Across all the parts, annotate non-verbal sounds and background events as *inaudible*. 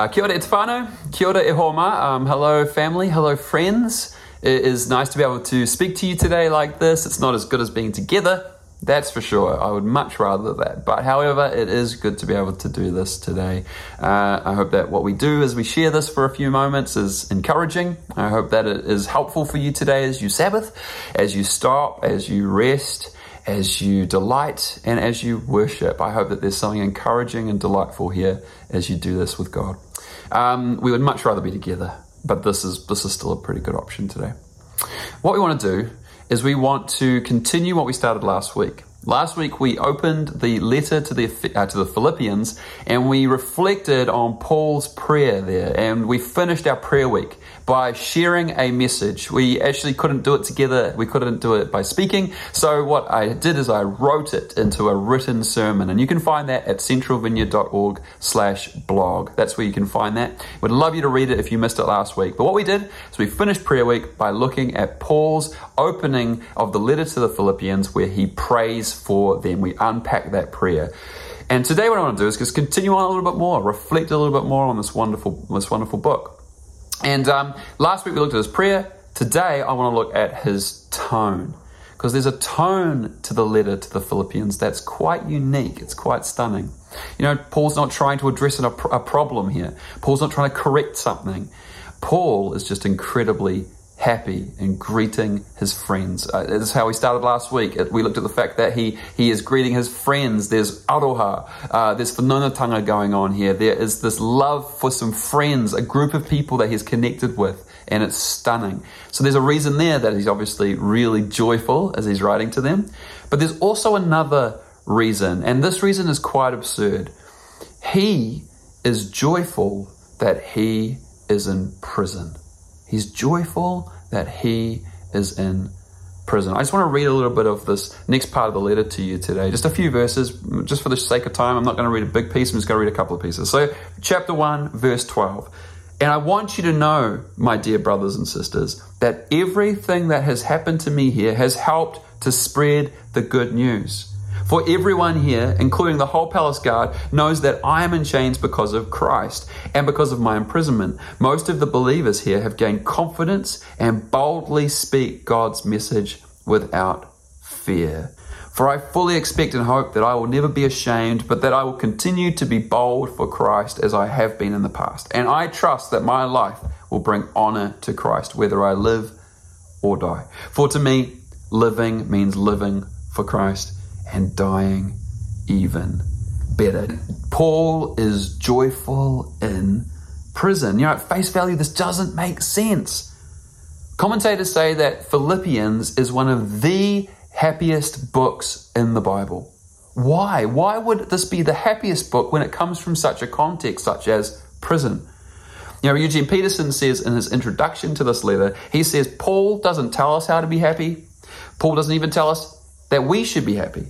Uh, kia ora whānau, kia ora e um, hello family, hello friends. It is nice to be able to speak to you today like this. It's not as good as being together, that's for sure. I would much rather that. But however, it is good to be able to do this today. Uh, I hope that what we do as we share this for a few moments is encouraging. I hope that it is helpful for you today as you Sabbath, as you stop, as you rest as you delight and as you worship. I hope that there's something encouraging and delightful here as you do this with God. Um, we would much rather be together, but this is this is still a pretty good option today. What we want to do is we want to continue what we started last week. Last week we opened the letter to the uh, to the Philippians and we reflected on Paul's prayer there and we finished our prayer week by sharing a message. We actually couldn't do it together. We couldn't do it by speaking. So what I did is I wrote it into a written sermon and you can find that at centralvineyard.org slash blog. That's where you can find that. We'd love you to read it if you missed it last week. But what we did is we finished prayer week by looking at Paul's opening of the letter to the Philippians where he prays for them. We unpack that prayer. And today what I want to do is just continue on a little bit more, reflect a little bit more on this wonderful, this wonderful book. And um, last week we looked at his prayer. Today I want to look at his tone. Because there's a tone to the letter to the Philippians that's quite unique. It's quite stunning. You know, Paul's not trying to address a, a problem here. Paul's not trying to correct something. Paul is just incredibly happy and greeting his friends. Uh, this is how we started last week. We looked at the fact that he, he is greeting his friends. There's aroha, uh, there's whanaungatanga going on here. There is this love for some friends, a group of people that he's connected with, and it's stunning. So there's a reason there that he's obviously really joyful as he's writing to them. But there's also another reason, and this reason is quite absurd. He is joyful that he is in prison. He's joyful that he is in prison. I just want to read a little bit of this next part of the letter to you today. Just a few verses, just for the sake of time. I'm not going to read a big piece, I'm just going to read a couple of pieces. So, chapter 1, verse 12. And I want you to know, my dear brothers and sisters, that everything that has happened to me here has helped to spread the good news. For everyone here, including the whole palace guard, knows that I am in chains because of Christ and because of my imprisonment. Most of the believers here have gained confidence and boldly speak God's message without fear. For I fully expect and hope that I will never be ashamed, but that I will continue to be bold for Christ as I have been in the past. And I trust that my life will bring honor to Christ, whether I live or die. For to me, living means living for Christ and dying even better. Paul is joyful in prison. You know, at face value, this doesn't make sense. Commentators say that Philippians is one of the happiest books in the Bible. Why? Why would this be the happiest book when it comes from such a context such as prison? You know, Eugene Peterson says in his introduction to this letter, he says, Paul doesn't tell us how to be happy. Paul doesn't even tell us that we should be happy.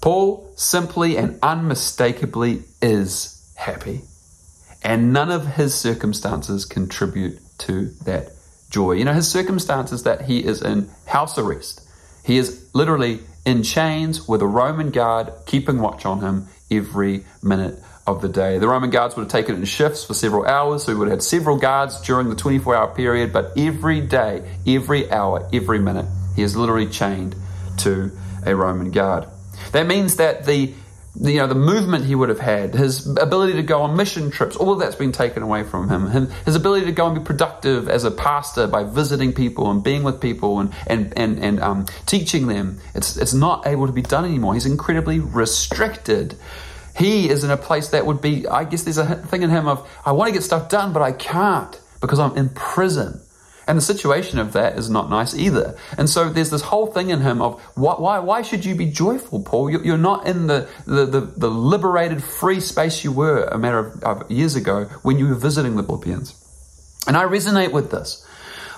Paul simply and unmistakably is happy. And none of his circumstances contribute to that joy. You know, his circumstances that he is in house arrest. He is literally in chains with a Roman guard keeping watch on him every minute of the day. The Roman guards would have taken it in shifts for several hours, so he would have had several guards during the 24 hour period, but every day, every hour, every minute, he is literally chained to a Roman guard. That means that the you know the movement he would have had, his ability to go on mission trips, all of that's been taken away from him. His ability to go and be productive as a pastor by visiting people and being with people and and and, and um, teaching them, it's it's not able to be done anymore. He's incredibly restricted. He is in a place that would be, I guess, there's a thing in him of I want to get stuff done, but I can't because I'm in prison. And the situation of that is not nice either. And so there's this whole thing in him of why, why, why should you be joyful, Paul? You're not in the, the, the, the liberated, free space you were a matter of, of years ago when you were visiting the Philippians. And I resonate with this.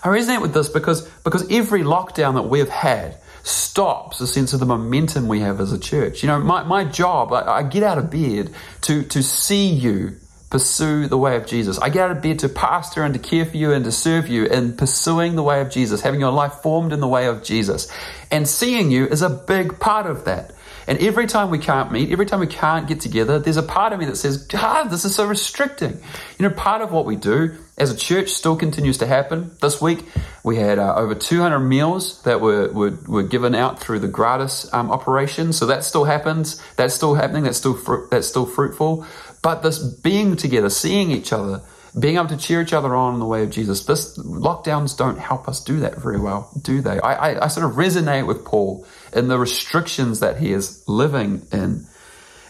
I resonate with this because, because every lockdown that we've had stops a sense of the momentum we have as a church. You know, my, my job, I, I get out of bed to, to see you pursue the way of Jesus. I get out of bed to pastor and to care for you and to serve you in pursuing the way of Jesus, having your life formed in the way of Jesus. And seeing you is a big part of that. And every time we can't meet, every time we can't get together, there's a part of me that says, God, this is so restricting. You know, part of what we do as a church still continues to happen. This week, we had uh, over 200 meals that were, were, were, given out through the gratis um, operation. So that still happens. That's still happening. That's still, fru- that's still fruitful. But this being together, seeing each other, being able to cheer each other on in the way of Jesus. This lockdowns don't help us do that very well, do they? I, I, I sort of resonate with Paul in the restrictions that he is living in.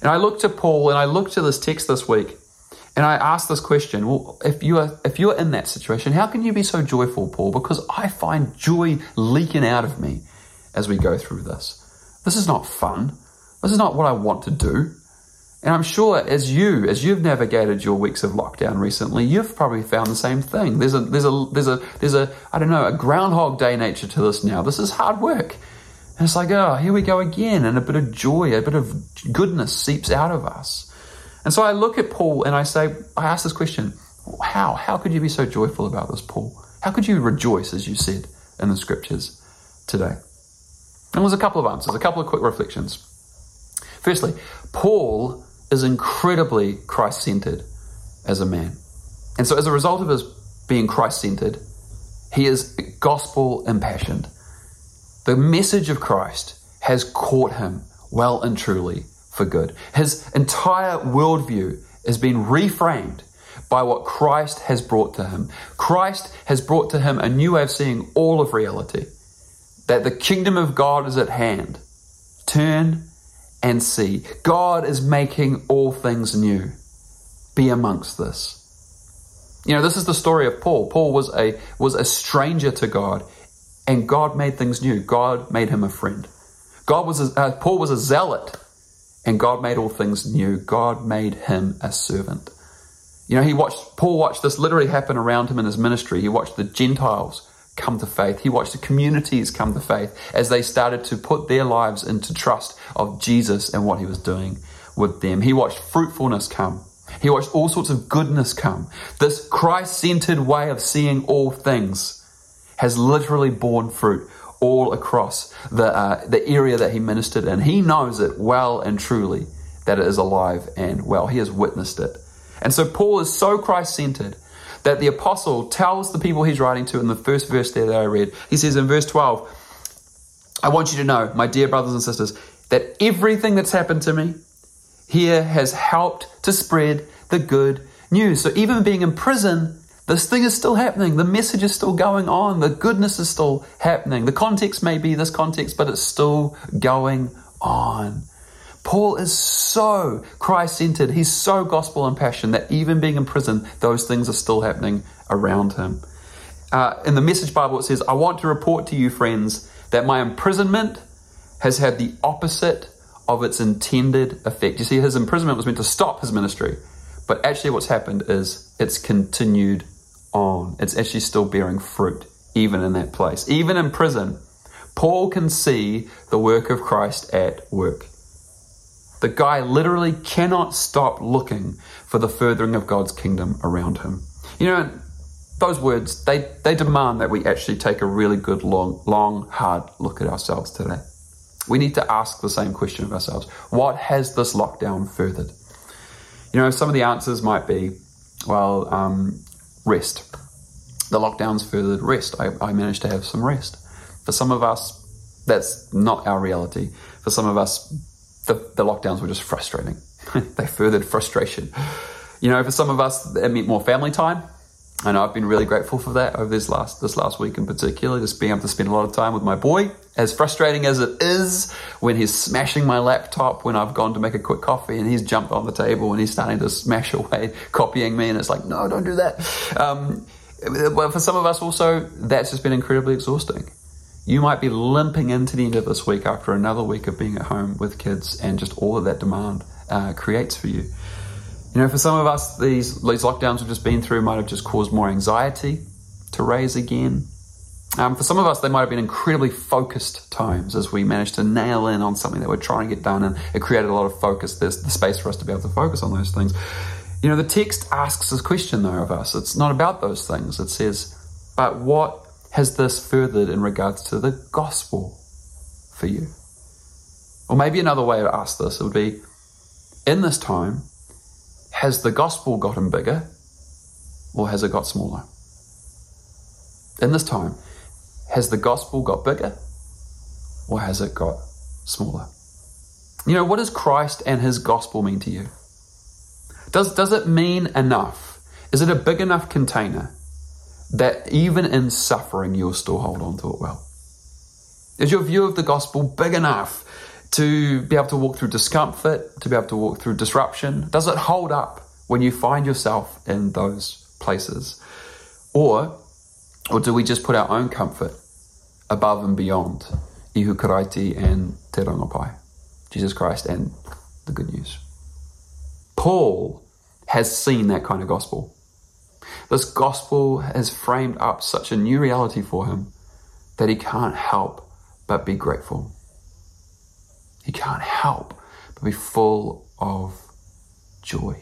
And I look to Paul and I look to this text this week and I ask this question, well, if you are if you're in that situation, how can you be so joyful, Paul? Because I find joy leaking out of me as we go through this. This is not fun. This is not what I want to do. And I'm sure as you, as you've navigated your weeks of lockdown recently, you've probably found the same thing. There's a, there's a, there's a, there's a, I don't know, a groundhog day nature to this now. This is hard work. And it's like, oh, here we go again. And a bit of joy, a bit of goodness seeps out of us. And so I look at Paul and I say, I ask this question, how? How could you be so joyful about this, Paul? How could you rejoice, as you said in the scriptures today? And there's a couple of answers, a couple of quick reflections. Firstly, Paul is incredibly Christ centered as a man. And so, as a result of his being Christ centered, he is gospel impassioned. The message of Christ has caught him well and truly for good. His entire worldview has been reframed by what Christ has brought to him. Christ has brought to him a new way of seeing all of reality that the kingdom of God is at hand. Turn and see. God is making all things new. Be amongst this. You know, this is the story of Paul. Paul was a was a stranger to God, and God made things new. God made him a friend. God was a, uh, Paul was a zealot, and God made all things new. God made him a servant. You know, he watched Paul watched this literally happen around him in his ministry. He watched the Gentiles come to faith. He watched the communities come to faith as they started to put their lives into trust of Jesus and what he was doing with them. He watched fruitfulness come. He watched all sorts of goodness come. This Christ centered way of seeing all things has literally borne fruit all across the, uh, the area that he ministered in. He knows it well and truly that it is alive and well. He has witnessed it. And so Paul is so Christ centered that the apostle tells the people he's writing to in the first verse there that I read. He says in verse 12, I want you to know, my dear brothers and sisters, that everything that's happened to me here has helped to spread the good news. So even being in prison, this thing is still happening. The message is still going on. The goodness is still happening. The context may be this context, but it's still going on. Paul is so Christ centered. He's so gospel impassioned that even being in prison, those things are still happening around him. Uh, in the Message Bible, it says, I want to report to you, friends, that my imprisonment has had the opposite of its intended effect. You see, his imprisonment was meant to stop his ministry, but actually, what's happened is it's continued on. It's actually still bearing fruit, even in that place. Even in prison, Paul can see the work of Christ at work. The guy literally cannot stop looking for the furthering of God's kingdom around him. You know, those words, they, they demand that we actually take a really good, long, long, hard look at ourselves today. We need to ask the same question of ourselves What has this lockdown furthered? You know, some of the answers might be, well, um, rest. The lockdown's furthered rest. I, I managed to have some rest. For some of us, that's not our reality. For some of us, the, the lockdowns were just frustrating. *laughs* they furthered frustration. You know, for some of us, it meant more family time. And I've been really grateful for that over this last this last week in particular, just being able to spend a lot of time with my boy. As frustrating as it is when he's smashing my laptop when I've gone to make a quick coffee and he's jumped on the table and he's starting to smash *laughs* away, copying me, and it's like, no, don't do that. Um, but for some of us also, that's just been incredibly exhausting. You might be limping into the end of this week after another week of being at home with kids and just all of that demand uh, creates for you. You know, for some of us, these, these lockdowns we've just been through might have just caused more anxiety to raise again. Um, for some of us, they might have been incredibly focused times as we managed to nail in on something that we're trying to get done, and it created a lot of focus. There's the space for us to be able to focus on those things. You know, the text asks this question, though, of us. It's not about those things. It says, but what has this furthered in regards to the gospel for you? Or maybe another way to ask this would be in this time, has the gospel gotten bigger or has it got smaller? In this time, has the gospel got bigger or has it got smaller? You know, what does Christ and his gospel mean to you? Does, does it mean enough? Is it a big enough container that even in suffering you'll still hold on to it well? Is your view of the gospel big enough to be able to walk through discomfort, to be able to walk through disruption? Does it hold up when you find yourself in those places? Or, or do we just put our own comfort above and beyond Ihu Karaiti and Te Rongopai, Jesus Christ and the good news? Paul has seen that kind of gospel. This gospel has framed up such a new reality for him that he can't help but be grateful. He can't help but be full of joy.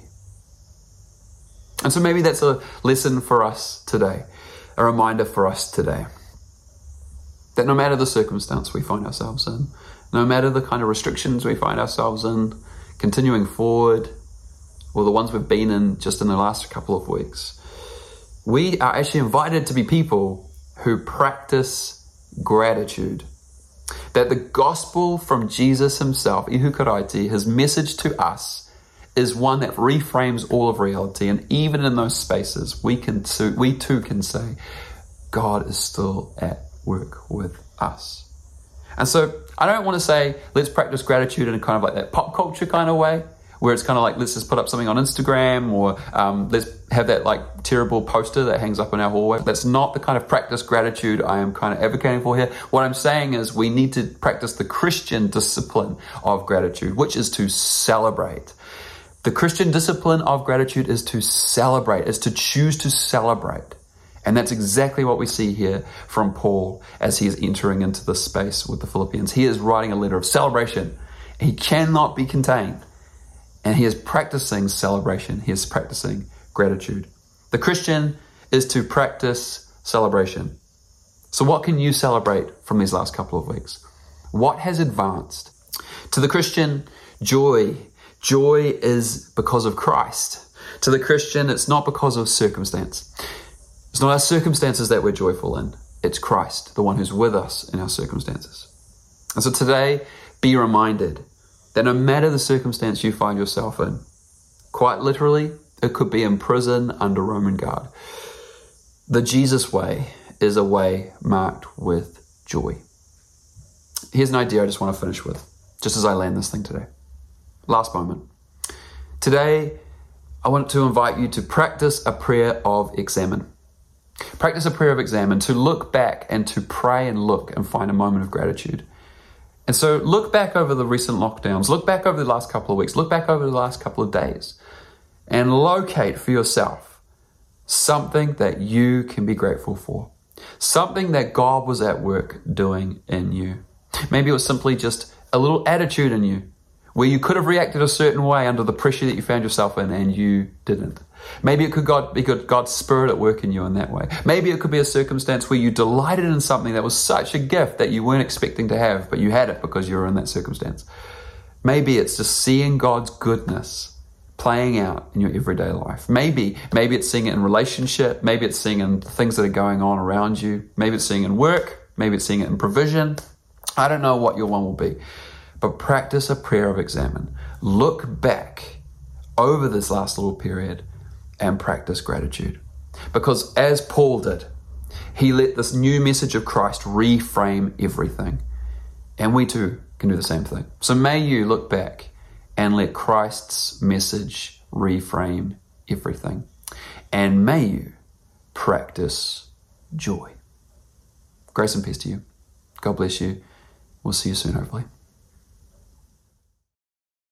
And so maybe that's a lesson for us today, a reminder for us today. That no matter the circumstance we find ourselves in, no matter the kind of restrictions we find ourselves in, continuing forward, or the ones we've been in just in the last couple of weeks, we are actually invited to be people who practice gratitude. That the gospel from Jesus himself, Ihu Karaiti, his message to us, is one that reframes all of reality. And even in those spaces, we can too, we too can say, God is still at work with us. And so I don't want to say let's practice gratitude in a kind of like that pop culture kind of way where it's kind of like let's just put up something on Instagram or um, let's have that like terrible poster that hangs up in our hallway. That's not the kind of practice gratitude I am kind of advocating for here. What I'm saying is we need to practice the Christian discipline of gratitude, which is to celebrate. The Christian discipline of gratitude is to celebrate, is to choose to celebrate. And that's exactly what we see here from Paul as he is entering into this space with the Philippians. He is writing a letter of celebration. He cannot be contained. And he is practicing celebration. He is practicing gratitude. The Christian is to practice celebration. So, what can you celebrate from these last couple of weeks? What has advanced? To the Christian, joy. Joy is because of Christ. To the Christian, it's not because of circumstance. It's not our circumstances that we're joyful in, it's Christ, the one who's with us in our circumstances. And so today, be reminded that no matter the circumstance you find yourself in, quite literally, it could be in prison under Roman guard. The Jesus way is a way marked with joy. Here's an idea I just want to finish with, just as I land this thing today. Last moment. Today, I want to invite you to practice a prayer of examen. Practice a prayer of examen, to look back and to pray and look and find a moment of gratitude. And so look back over the recent lockdowns, look back over the last couple of weeks, look back over the last couple of days, and locate for yourself something that you can be grateful for. Something that God was at work doing in you. Maybe it was simply just a little attitude in you where you could have reacted a certain way under the pressure that you found yourself in and you didn't. Maybe it could God, be God's spirit at work in you in that way. Maybe it could be a circumstance where you delighted in something that was such a gift that you weren't expecting to have, but you had it because you were in that circumstance. Maybe it's just seeing God's goodness playing out in your everyday life. Maybe, maybe it's seeing it in relationship. Maybe it's seeing in things that are going on around you. Maybe it's seeing it in work. Maybe it's seeing it in provision. I don't know what your one will be but practice a prayer of examen. Look back over this last little period and practice gratitude. Because as Paul did, he let this new message of Christ reframe everything. And we too can do the same thing. So may you look back and let Christ's message reframe everything. And may you practice joy. Grace and peace to you. God bless you. We'll see you soon, hopefully.